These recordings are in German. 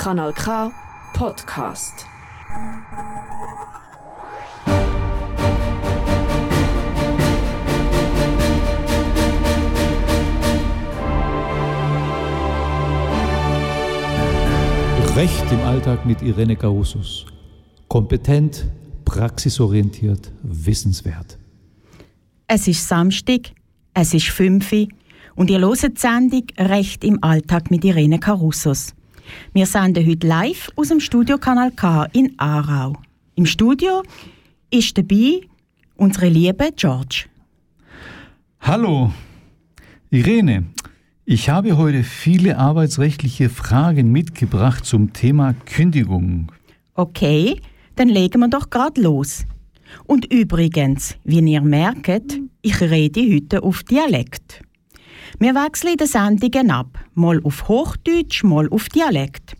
Kanal K Podcast. Recht im Alltag mit Irene Carusus. Kompetent, praxisorientiert, wissenswert. Es ist Samstag, es ist 5 Uhr und ihr hört die Sendung Recht im Alltag mit Irene Carusos. Wir senden heute live aus dem Studio Kanal K in Aarau. Im Studio ist dabei unsere liebe George. Hallo, Irene. Ich habe heute viele arbeitsrechtliche Fragen mitgebracht zum Thema Kündigung. Okay, dann legen wir doch gerade los. Und übrigens, wie ihr merkt, ich rede heute auf Dialekt. Wir wechseln die Sendungen ab, mal auf Hochdeutsch, mal auf Dialekt.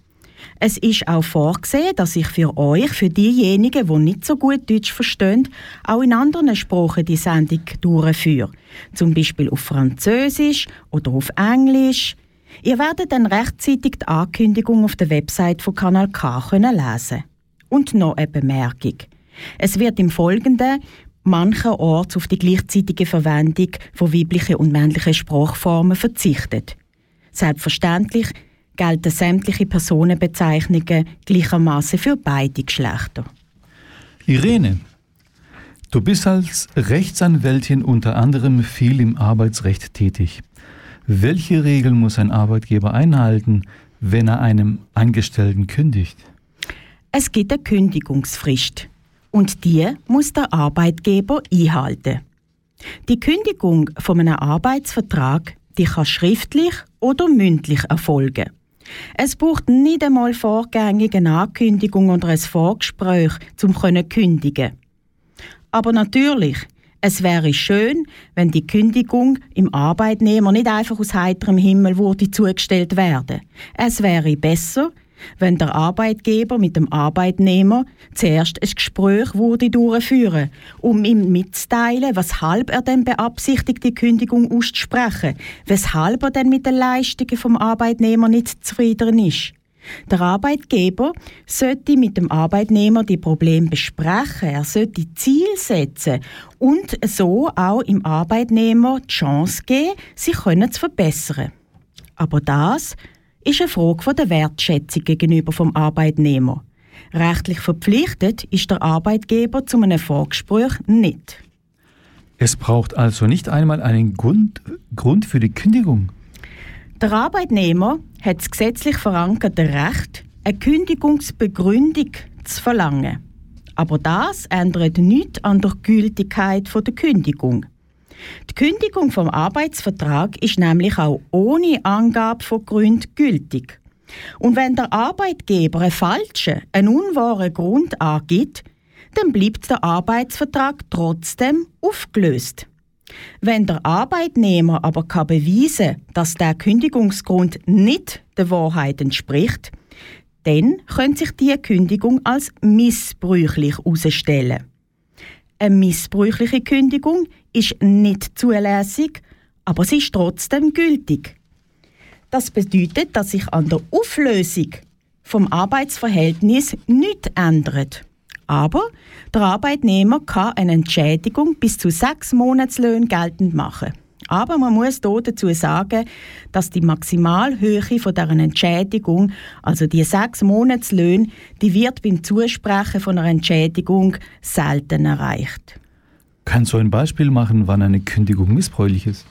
Es ist auch vorgesehen, dass ich für euch, für diejenigen, die nicht so gut Deutsch verstehen, auch in anderen Sprachen die Sendung durchführe. Zum Beispiel auf Französisch oder auf Englisch. Ihr werdet dann rechtzeitig die Ankündigung auf der Website von Kanal K können lesen. Und noch eine Bemerkung. Es wird im Folgenden mancherorts auf die gleichzeitige Verwendung von weiblichen und männlichen Sprachformen verzichtet. Selbstverständlich gelten sämtliche Personenbezeichnungen gleichermaßen für beide Geschlechter. Irene, du bist als Rechtsanwältin unter anderem viel im Arbeitsrecht tätig. Welche Regeln muss ein Arbeitgeber einhalten, wenn er einem Angestellten kündigt? Es gibt eine Kündigungsfrist und die muss der Arbeitgeber einhalten. Die Kündigung von einem Arbeitsvertrag die kann schriftlich oder mündlich erfolgen. Es braucht nicht einmal vorgängig eine Ankündigung oder ein Vorgespräch, um zu kündigen. Aber natürlich, es wäre schön, wenn die Kündigung im Arbeitnehmer nicht einfach aus heiterem Himmel wurde zugestellt werden. Es wäre besser, wenn der Arbeitgeber mit dem Arbeitnehmer zuerst ein Gespräch würde durchführen, um ihm mitzuteilen, weshalb er denn beabsichtigt, die Kündigung auszusprechen, weshalb er denn mit den Leistungen vom Arbeitnehmer nicht zufrieden ist. Der Arbeitgeber sollte mit dem Arbeitnehmer die Probleme besprechen, er sollte Ziel setzen und so auch im Arbeitnehmer die Chance geben, sich zu verbessern. Aber das ist eine Frage der Wertschätzung gegenüber vom Arbeitnehmer. Rechtlich verpflichtet ist der Arbeitgeber zu einem Vorgespräch nicht. Es braucht also nicht einmal einen Grund, Grund für die Kündigung. Der Arbeitnehmer hat das gesetzlich verankerte Recht, eine Kündigungsbegründung zu verlangen. Aber das ändert nichts an der Gültigkeit der Kündigung. Die Kündigung vom Arbeitsvertrag ist nämlich auch ohne Angabe von Gründen gültig. Und wenn der Arbeitgeber einen falschen, einen unwahren Grund angibt, dann bleibt der Arbeitsvertrag trotzdem aufgelöst. Wenn der Arbeitnehmer aber kann beweisen dass der Kündigungsgrund nicht der Wahrheit entspricht, dann könnte sich die Kündigung als missbräuchlich herausstellen. Eine missbräuchliche Kündigung ist nicht zulässig, aber sie ist trotzdem gültig. Das bedeutet, dass sich an der Auflösung vom Arbeitsverhältnis nichts ändert. Aber der Arbeitnehmer kann eine Entschädigung bis zu sechs Monatslöhnen geltend machen. Aber man muss dazu sagen, dass die Maximalhöhe von deren Entschädigung, also die sechs Monatslöhne, die wird beim Zusprechen von einer Entschädigung selten erreicht. Kannst du ein Beispiel machen, wann eine Kündigung missbräuchlich ist?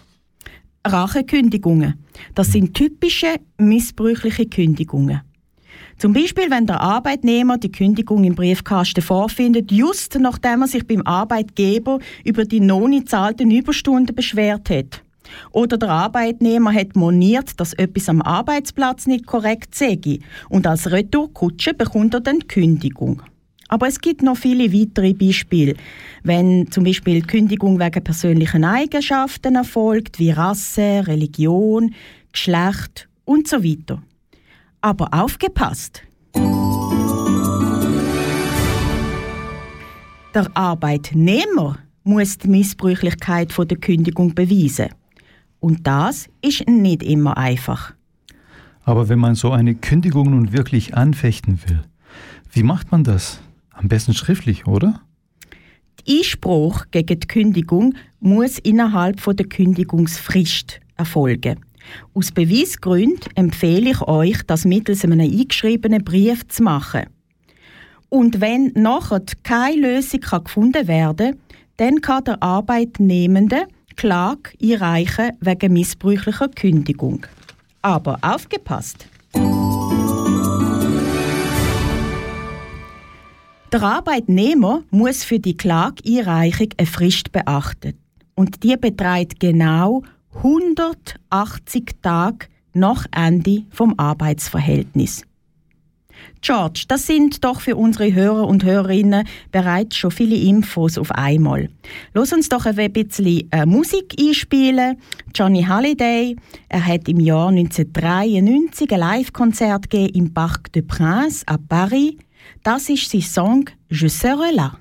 Rachekündigungen. Das sind typische missbräuchliche Kündigungen. Zum Beispiel, wenn der Arbeitnehmer die Kündigung im Briefkasten vorfindet, just nachdem er sich beim Arbeitgeber über die noch nicht zahlten Überstunden beschwert hat. Oder der Arbeitnehmer hat moniert, dass etwas am Arbeitsplatz nicht korrekt sei und als Retourkutsche bekommt er dann die Kündigung. Aber es gibt noch viele weitere Beispiele. Wenn zum Beispiel Kündigung wegen persönlichen Eigenschaften erfolgt, wie Rasse, Religion, Geschlecht und so weiter. Aber aufgepasst! Der Arbeitnehmer muss die Missbräuchlichkeit der Kündigung beweisen. Und das ist nicht immer einfach. Aber wenn man so eine Kündigung nun wirklich anfechten will, wie macht man das? Am besten schriftlich, oder? Einspruch gegen die Kündigung muss innerhalb der Kündigungsfrist erfolgen. Aus Beweisgründen empfehle ich euch, das mittels einem eingeschriebenen Brief zu machen. Und wenn nachher keine Lösung gefunden werden kann, dann kann der Arbeitnehmende Klage einreichen wegen missbräuchlicher Kündigung. Aber aufgepasst! Der Arbeitnehmer muss für die Klageeinreichung eine Frist beachten. Und die beträgt genau 180 Tage nach Ende vom Arbeitsverhältnis. George, das sind doch für unsere Hörer und Hörerinnen bereits schon viele Infos auf einmal. Lass uns doch ein bisschen äh, Musik einspielen. Johnny Halliday, er hat im Jahr 1993 ein Live-Konzert im Parc de Prince à Paris. Das ist sein Song Je serai là.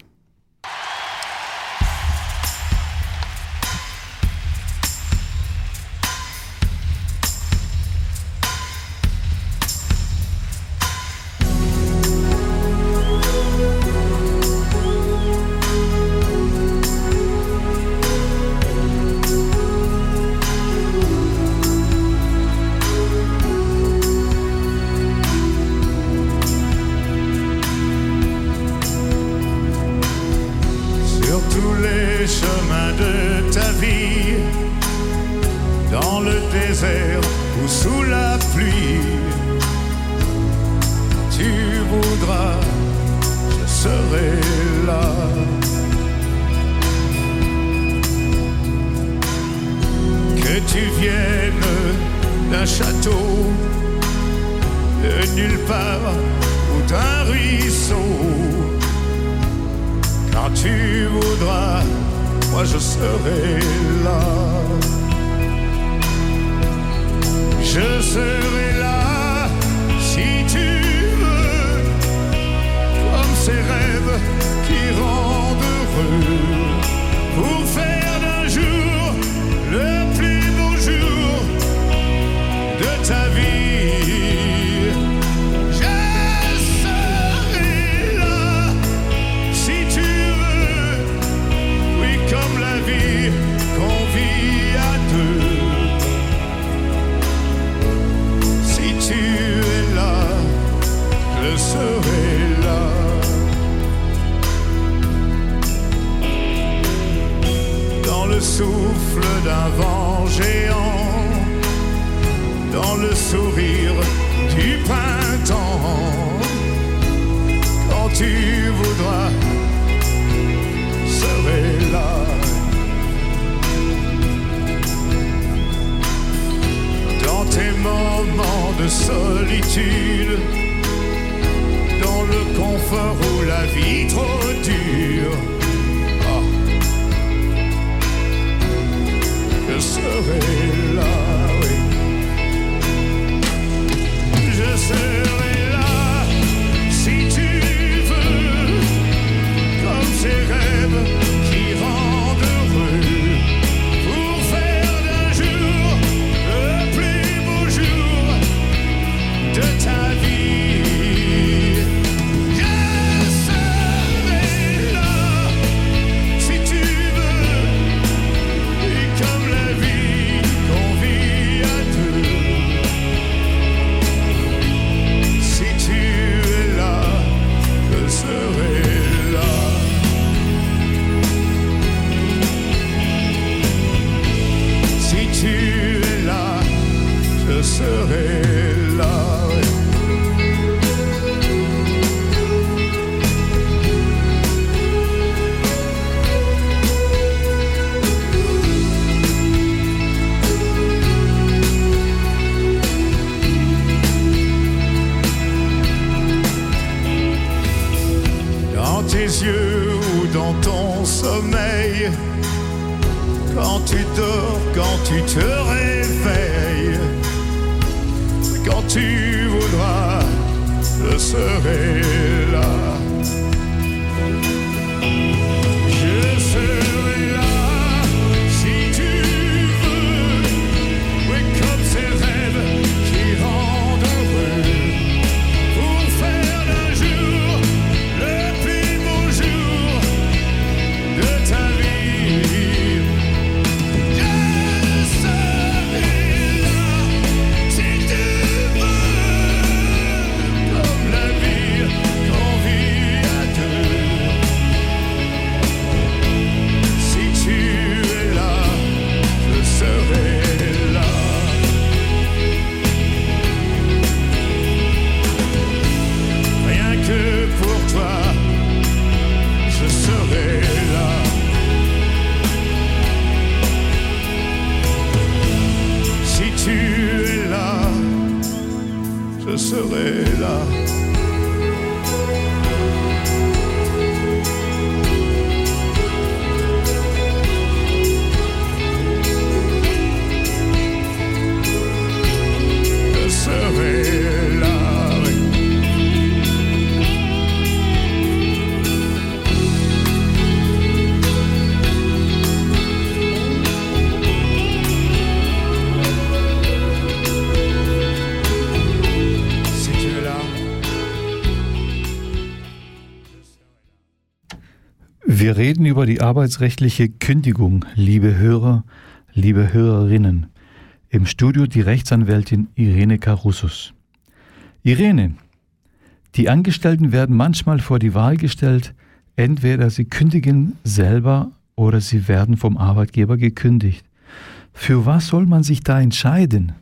de ta vie, dans le désert ou sous la pluie, tu voudras, je serai là. Que tu viennes d'un château, de nulle part ou d'un ruisseau, quand tu voudras moi je serai là. Je serai là si tu veux, comme ces rêves qui rendent heureux pour faire. yeux ou dans ton sommeil. Quand tu dors, quand tu te réveilles, quand tu voudras, je serai Wir reden über die arbeitsrechtliche Kündigung, liebe Hörer, liebe Hörerinnen. Im Studio die Rechtsanwältin Irene Karussus. Irene, die Angestellten werden manchmal vor die Wahl gestellt, entweder sie kündigen selber oder sie werden vom Arbeitgeber gekündigt. Für was soll man sich da entscheiden?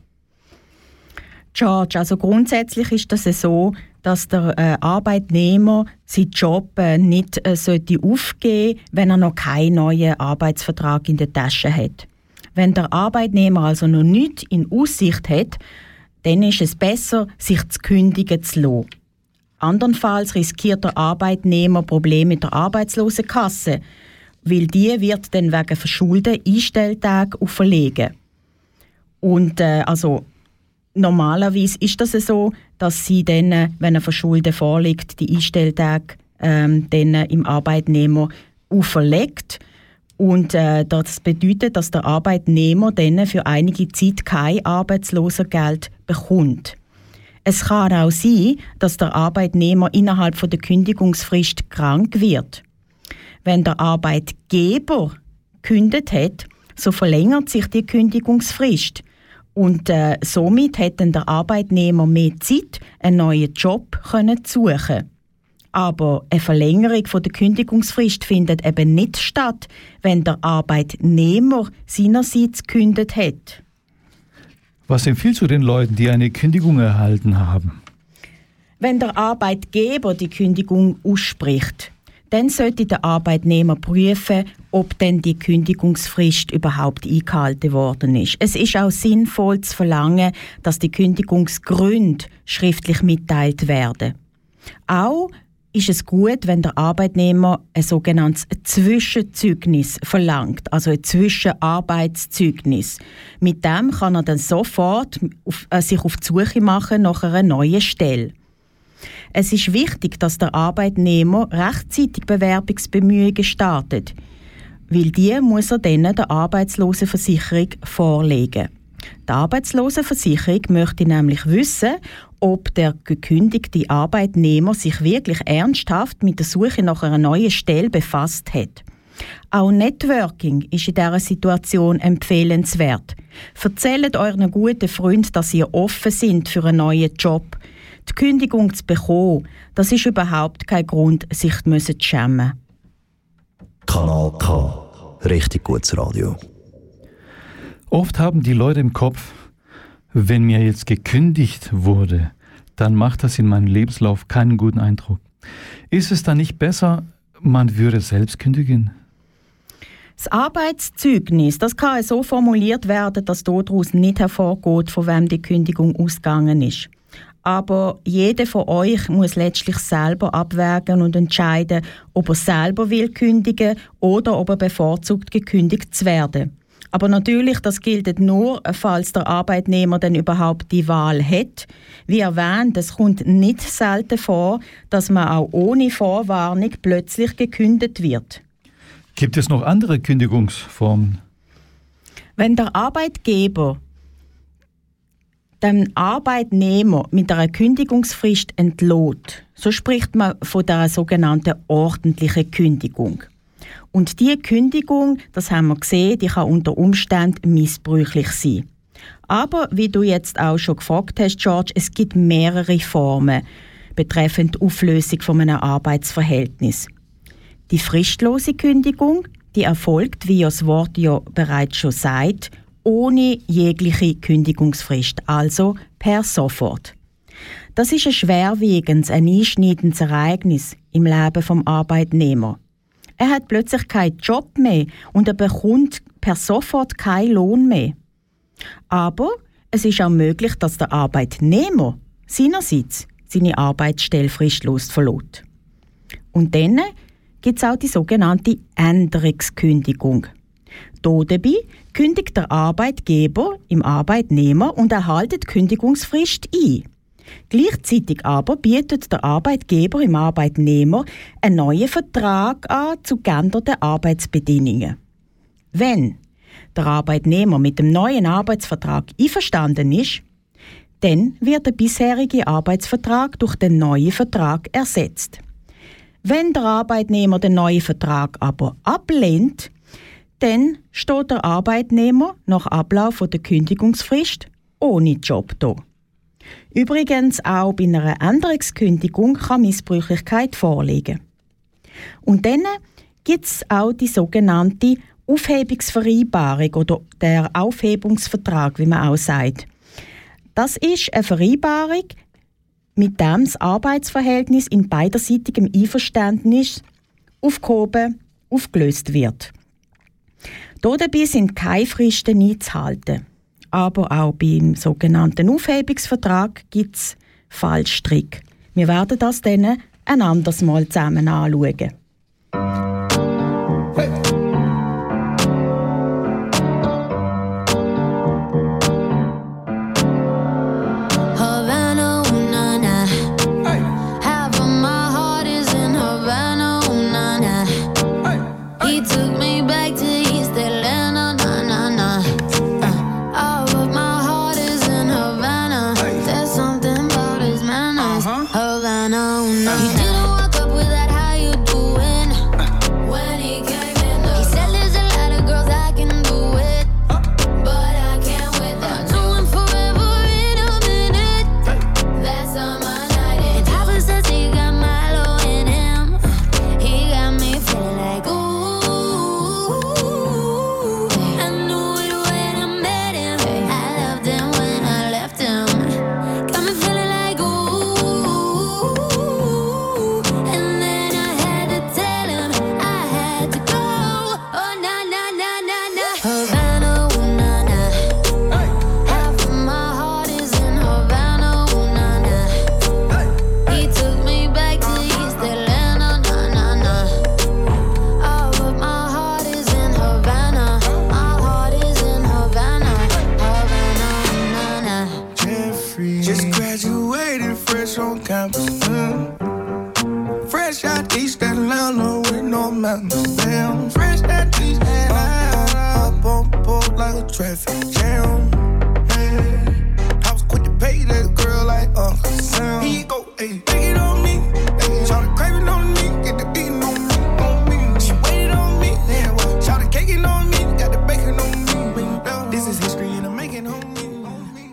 George, also grundsätzlich ist das so, dass der äh, Arbeitnehmer seinen Job äh, nicht äh, sollte aufgeben wenn er noch keinen neuen Arbeitsvertrag in der Tasche hat. Wenn der Arbeitnehmer also noch nichts in Aussicht hat, dann ist es besser, sich zu kündigen zu lassen. Andernfalls riskiert der Arbeitnehmer Probleme mit der Arbeitslosenkasse, weil die wird dann wegen Verschulden Einstelltage auferlegen. Und äh, also normalerweise ist das so, dass sie dann, äh, wenn ein Verschulden vorliegt, die Einstelltage ähm, dann äh, im Arbeitnehmer auferlegt. Und äh, das bedeutet, dass der Arbeitnehmer dann für einige Zeit kein Arbeitslosengeld bekommt. Es kann auch sein, dass der Arbeitnehmer innerhalb von der Kündigungsfrist krank wird. Wenn der Arbeitgeber kündet hat, so verlängert sich die Kündigungsfrist. Und äh, somit dann der Arbeitnehmer mehr Zeit, einen neuen Job können zu suchen. Aber eine Verlängerung von der Kündigungsfrist findet eben nicht statt, wenn der Arbeitnehmer seinerseits gekündigt hat. Was empfiehlst du den Leuten, die eine Kündigung erhalten haben? Wenn der Arbeitgeber die Kündigung ausspricht, dann sollte der Arbeitnehmer prüfen, ob denn die Kündigungsfrist überhaupt eingehalten worden ist. Es ist auch sinnvoll zu verlangen, dass die Kündigungsgründe schriftlich mitteilt werden. Auch ist es gut, wenn der Arbeitnehmer ein sogenanntes Zwischenzeugnis verlangt, also ein Zwischenarbeitszeugnis. Mit dem kann er dann sofort auf, äh, sich auf die Suche machen nach einer neuen Stelle. Es ist wichtig, dass der Arbeitnehmer rechtzeitig Bewerbungsbemühungen startet, weil die muss er dann der Arbeitslosenversicherung vorlegen. Die Arbeitslosenversicherung möchte nämlich wissen, ob der gekündigte Arbeitnehmer sich wirklich ernsthaft mit der Suche nach einer neuen Stelle befasst hat. Auch Networking ist in dieser Situation empfehlenswert. Erzählt euren guten Freunden, dass ihr offen sind für einen neuen Job. Die Kündigung zu bekommen, das ist überhaupt kein Grund, sich zu schämen. Kanal K. Richtig gutes Radio. Oft haben die Leute im Kopf, wenn mir jetzt gekündigt wurde, dann macht das in meinem Lebenslauf keinen guten Eindruck. Ist es dann nicht besser, man würde selbst kündigen? Das Arbeitszeugnis, das kann so formuliert werden, dass daraus nicht hervorgeht, von wem die Kündigung ausgegangen ist. Aber jeder von euch muss letztlich selber abwägen und entscheiden, ob er selber will kündigen oder ob er bevorzugt gekündigt zu werden. Aber natürlich, das gilt nur, falls der Arbeitnehmer denn überhaupt die Wahl hat. Wie erwähnt, es kommt nicht selten vor, dass man auch ohne Vorwarnung plötzlich gekündigt wird. Gibt es noch andere Kündigungsformen? Wenn der Arbeitgeber den Arbeitnehmer mit einer Kündigungsfrist entlohnt, so spricht man von der sogenannten ordentlichen Kündigung. Und diese Kündigung, das haben wir gesehen, die kann unter Umständen missbräuchlich sein. Aber wie du jetzt auch schon gefragt hast, George, es gibt mehrere Formen betreffend die Auflösung von einem Arbeitsverhältnis. Die fristlose Kündigung, die erfolgt, wie das Wort ja bereits schon sagt, ohne jegliche Kündigungsfrist, also per sofort. Das ist ein schwerwiegendes, ein einschneidendes Ereignis im Leben vom Arbeitnehmer. Er hat plötzlich keinen Job mehr und er bekommt per sofort keinen Lohn mehr. Aber es ist auch möglich, dass der Arbeitnehmer seinerseits seine Arbeitsstelle fristlos verlot. Und dann gibt es auch die sogenannte Änderungskündigung. Dabei kündigt der Arbeitgeber im Arbeitnehmer und erhaltet Kündigungsfrist ein. Gleichzeitig aber bietet der Arbeitgeber im Arbeitnehmer einen neuen Vertrag an zu geänderten Arbeitsbedingungen. Wenn der Arbeitnehmer mit dem neuen Arbeitsvertrag einverstanden ist, dann wird der bisherige Arbeitsvertrag durch den neuen Vertrag ersetzt. Wenn der Arbeitnehmer den neuen Vertrag aber ablehnt, dann steht der Arbeitnehmer nach Ablauf der Kündigungsfrist ohne Job da. Übrigens auch bei einer Änderungskündigung kann Missbräuchlichkeit vorliegen. Und dann gibt es auch die sogenannte Aufhebungsvereinbarung oder der Aufhebungsvertrag, wie man auch sagt. Das ist eine Vereinbarung, mit dem das Arbeitsverhältnis in beiderseitigem Einverständnis aufgehoben, aufgelöst wird. Dabei sind keine Fristen einzuhalten. Aber auch beim sogenannten Aufhebungsvertrag gibt es Fallstrick. Wir werden das dann ein anderes Mal zusammen anschauen.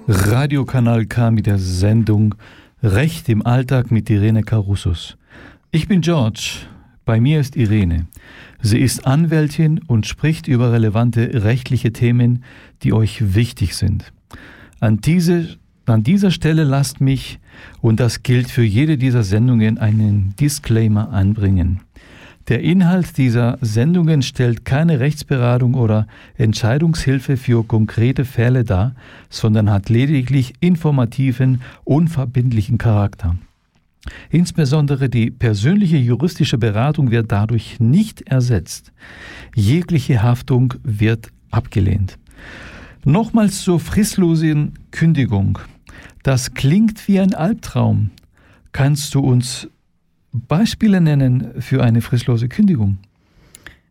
Radiokanal K mit der Sendung Recht im Alltag mit Irene Karussus. Ich bin George, bei mir ist Irene. Sie ist Anwältin und spricht über relevante rechtliche Themen, die euch wichtig sind. An, diese, an dieser Stelle lasst mich, und das gilt für jede dieser Sendungen, einen Disclaimer anbringen. Der Inhalt dieser Sendungen stellt keine Rechtsberatung oder Entscheidungshilfe für konkrete Fälle dar, sondern hat lediglich informativen, unverbindlichen Charakter. Insbesondere die persönliche juristische Beratung wird dadurch nicht ersetzt. Jegliche Haftung wird abgelehnt. Nochmals zur fristlosen Kündigung. Das klingt wie ein Albtraum. Kannst du uns Beispiele nennen für eine fristlose Kündigung?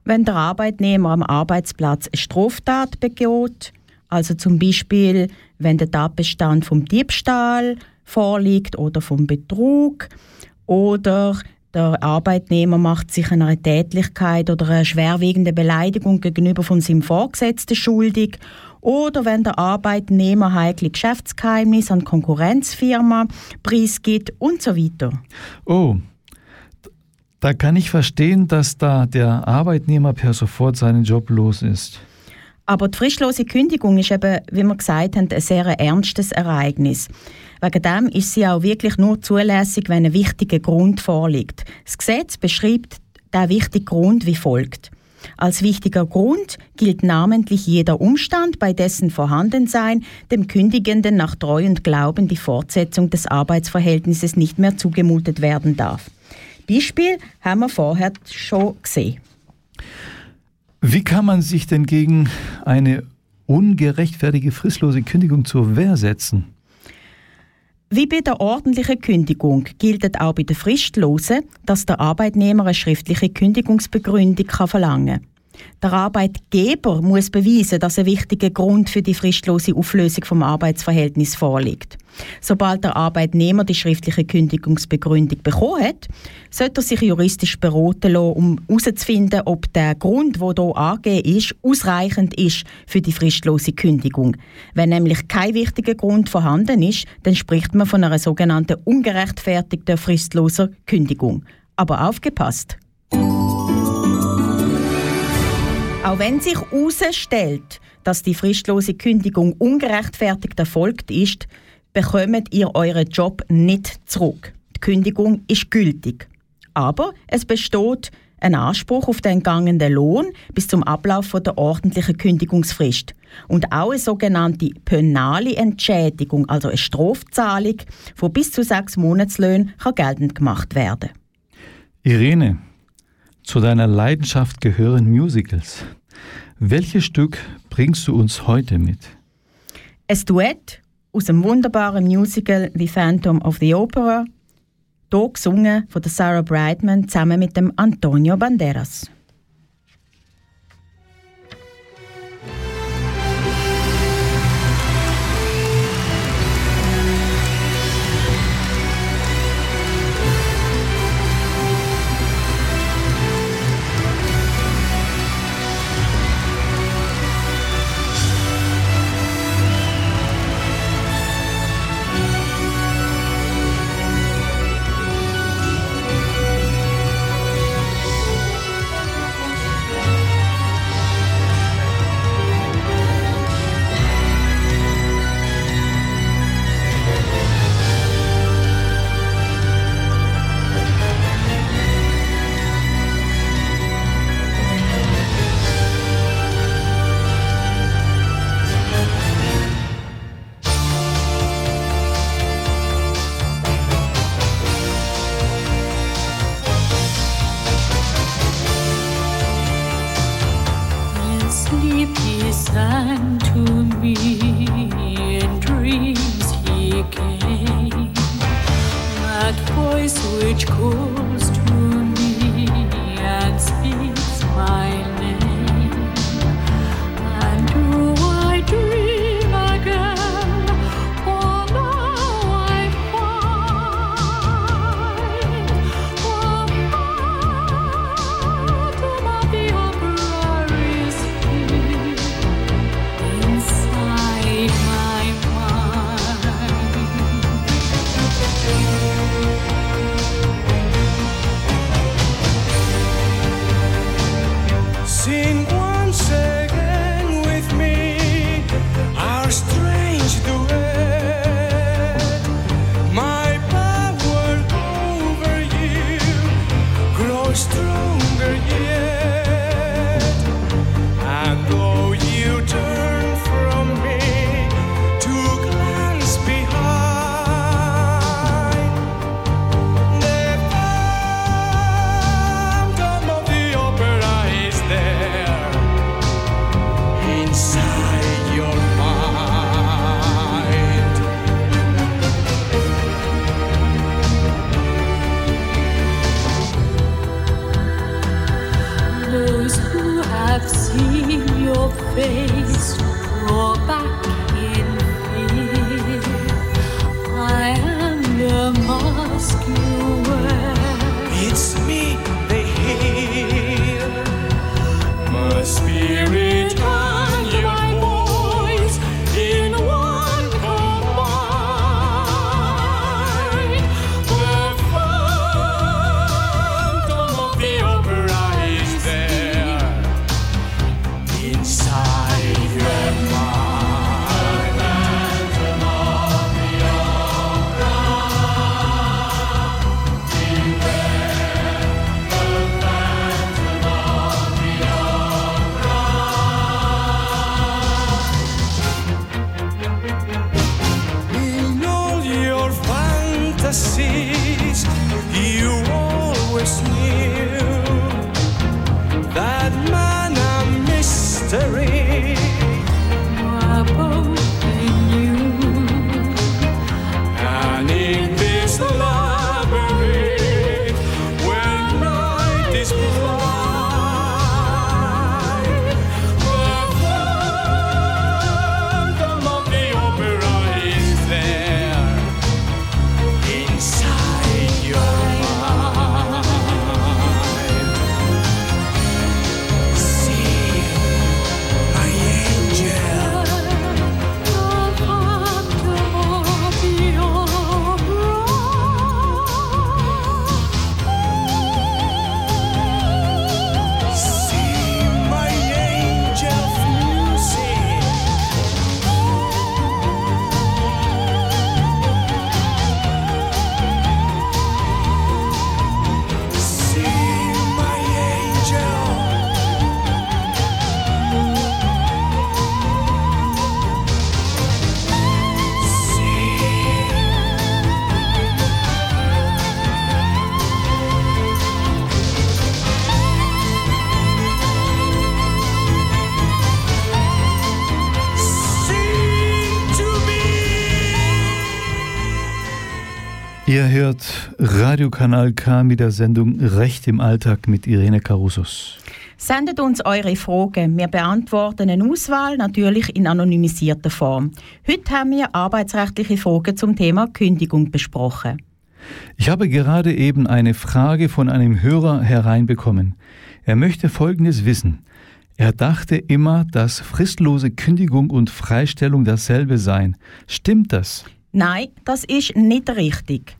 Wenn der Arbeitnehmer am Arbeitsplatz eine Straftat begeht, also zum Beispiel, wenn der Tatbestand vom Diebstahl vorliegt oder vom Betrug oder der Arbeitnehmer macht sich einer Tätlichkeit oder einer schwerwiegenden Beleidigung gegenüber von seinem Vorgesetzten schuldig oder wenn der Arbeitnehmer heikle Geschäftsgeheimnisse an Konkurrenzfirma preisgibt und so weiter. Oh, da kann ich verstehen, dass da der Arbeitnehmer per sofort seinen Job los ist. Aber die fristlose Kündigung ist eben, wie wir gesagt haben, ein sehr ernstes Ereignis. Wegen dem ist sie auch wirklich nur zulässig, wenn ein wichtiger Grund vorliegt. Das Gesetz beschreibt der wichtige Grund wie folgt. Als wichtiger Grund gilt namentlich jeder Umstand, bei dessen Vorhandensein dem Kündigenden nach Treu und Glauben die Fortsetzung des Arbeitsverhältnisses nicht mehr zugemutet werden darf. Beispiel haben wir vorher schon gesehen. Wie kann man sich denn gegen eine ungerechtfertige fristlose Kündigung zur Wehr setzen? Wie bei der ordentlichen Kündigung gilt auch bei der fristlosen, dass der Arbeitnehmer eine schriftliche Kündigungsbegründung kann verlangen kann. Der Arbeitgeber muss beweisen, dass ein wichtiger Grund für die fristlose Auflösung vom Arbeitsverhältnis vorliegt. Sobald der Arbeitnehmer die schriftliche Kündigungsbegründung bekommen hat, sollte er sich juristisch beraten lassen, um herauszufinden, ob der Grund, der hier angegeben ist, ausreichend ist für die fristlose Kündigung. Wenn nämlich kein wichtiger Grund vorhanden ist, dann spricht man von einer sogenannten ungerechtfertigten fristloser Kündigung. Aber aufgepasst! Auch wenn sich herausstellt, dass die fristlose Kündigung ungerechtfertigt erfolgt ist, bekommt ihr euren Job nicht zurück. Die Kündigung ist gültig. Aber es besteht ein Anspruch auf den entgangenen Lohn bis zum Ablauf der ordentlichen Kündigungsfrist. Und auch eine sogenannte penale Entschädigung, also eine Strafzahlung von bis zu sechs Monatslöhnen, kann geltend gemacht werden. Irene, zu deiner Leidenschaft gehören Musicals. Welches Stück bringst du uns heute mit? Ein Duett aus dem wunderbaren Musical The Phantom of the Opera, hier gesungen von Sarah Brightman zusammen mit dem Antonio Banderas. Ihr hört Radiokanal K mit der Sendung Recht im Alltag mit Irene Carusos. Sendet uns eure Fragen. Wir beantworten eine Auswahl, natürlich in anonymisierter Form. Heute haben wir arbeitsrechtliche Fragen zum Thema Kündigung besprochen. Ich habe gerade eben eine Frage von einem Hörer hereinbekommen. Er möchte Folgendes wissen. Er dachte immer, dass fristlose Kündigung und Freistellung dasselbe seien. Stimmt das? Nein, das ist nicht richtig.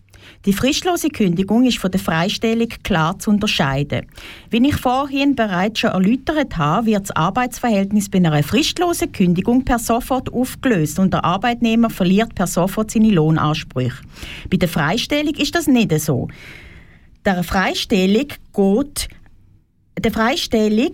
Die fristlose Kündigung ist von der Freistellung klar zu unterscheiden. Wie ich vorhin bereits schon erläutert habe, wird das Arbeitsverhältnis bei einer fristlosen Kündigung per sofort aufgelöst und der Arbeitnehmer verliert per sofort seine Lohnansprüche. Bei der Freistellung ist das nicht so. Der Freistellung geht der Freistellung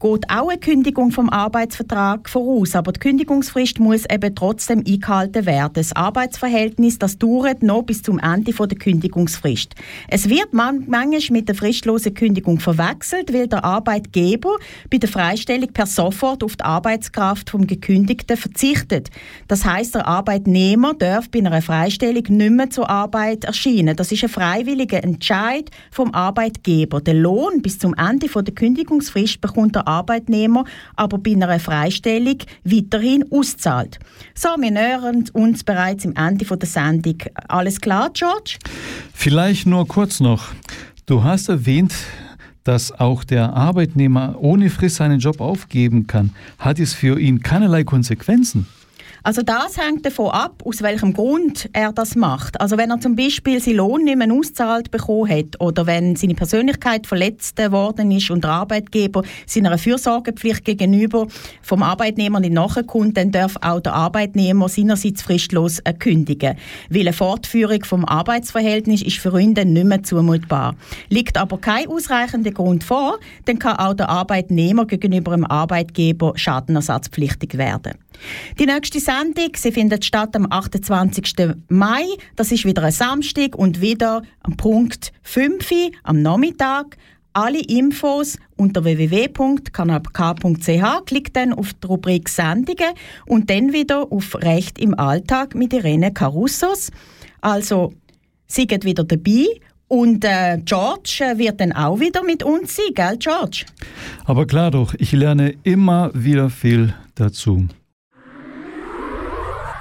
geht auch eine Kündigung vom Arbeitsvertrag voraus, aber die Kündigungsfrist muss eben trotzdem eingehalten werden. Das Arbeitsverhältnis, das dauert noch bis zum Ende der Kündigungsfrist. Es wird man manchmal mit der fristlosen Kündigung verwechselt, weil der Arbeitgeber bei der Freistellung per sofort auf die Arbeitskraft vom Gekündigten verzichtet. Das heißt, der Arbeitnehmer darf bei einer Freistellung nicht mehr zur Arbeit erscheinen. Das ist ein freiwilliger Entscheid vom Arbeitgeber. Der Lohn bis zum Ende der Kündigungsfrist bekommt der Arbeitnehmer aber bei einer Freistellung weiterhin auszahlt. So, wir nähern uns bereits am Ende der Sendung. Alles klar, George? Vielleicht nur kurz noch. Du hast erwähnt, dass auch der Arbeitnehmer ohne Frist seinen Job aufgeben kann. Hat es für ihn keinerlei Konsequenzen? Also das hängt davon ab, aus welchem Grund er das macht. Also wenn er zum Beispiel seinen Lohn nicht mehr auszahlt bekommen hat oder wenn seine Persönlichkeit verletzt worden ist und der Arbeitgeber seiner Fürsorgepflicht gegenüber vom Arbeitnehmer nicht nachkommt, dann darf auch der Arbeitnehmer seinerseits fristlos kündigen. Weil eine Fortführung vom Arbeitsverhältnis ist für ihn dann nicht mehr zumutbar. Liegt aber kein ausreichender Grund vor, dann kann auch der Arbeitnehmer gegenüber dem Arbeitgeber schadenersatzpflichtig werden. Die nächste Sendung sie findet statt am 28. Mai. Das ist wieder ein Samstag und wieder am Punkt 5 Uhr am Nachmittag. Alle Infos unter www.kanalk.ch. Klickt dann auf die Rubrik Sendungen und dann wieder auf Recht im Alltag mit Irene Carussos. Also, seid wieder dabei. Und äh, George äh, wird dann auch wieder mit uns sein, gell, George? Aber klar doch, ich lerne immer wieder viel dazu.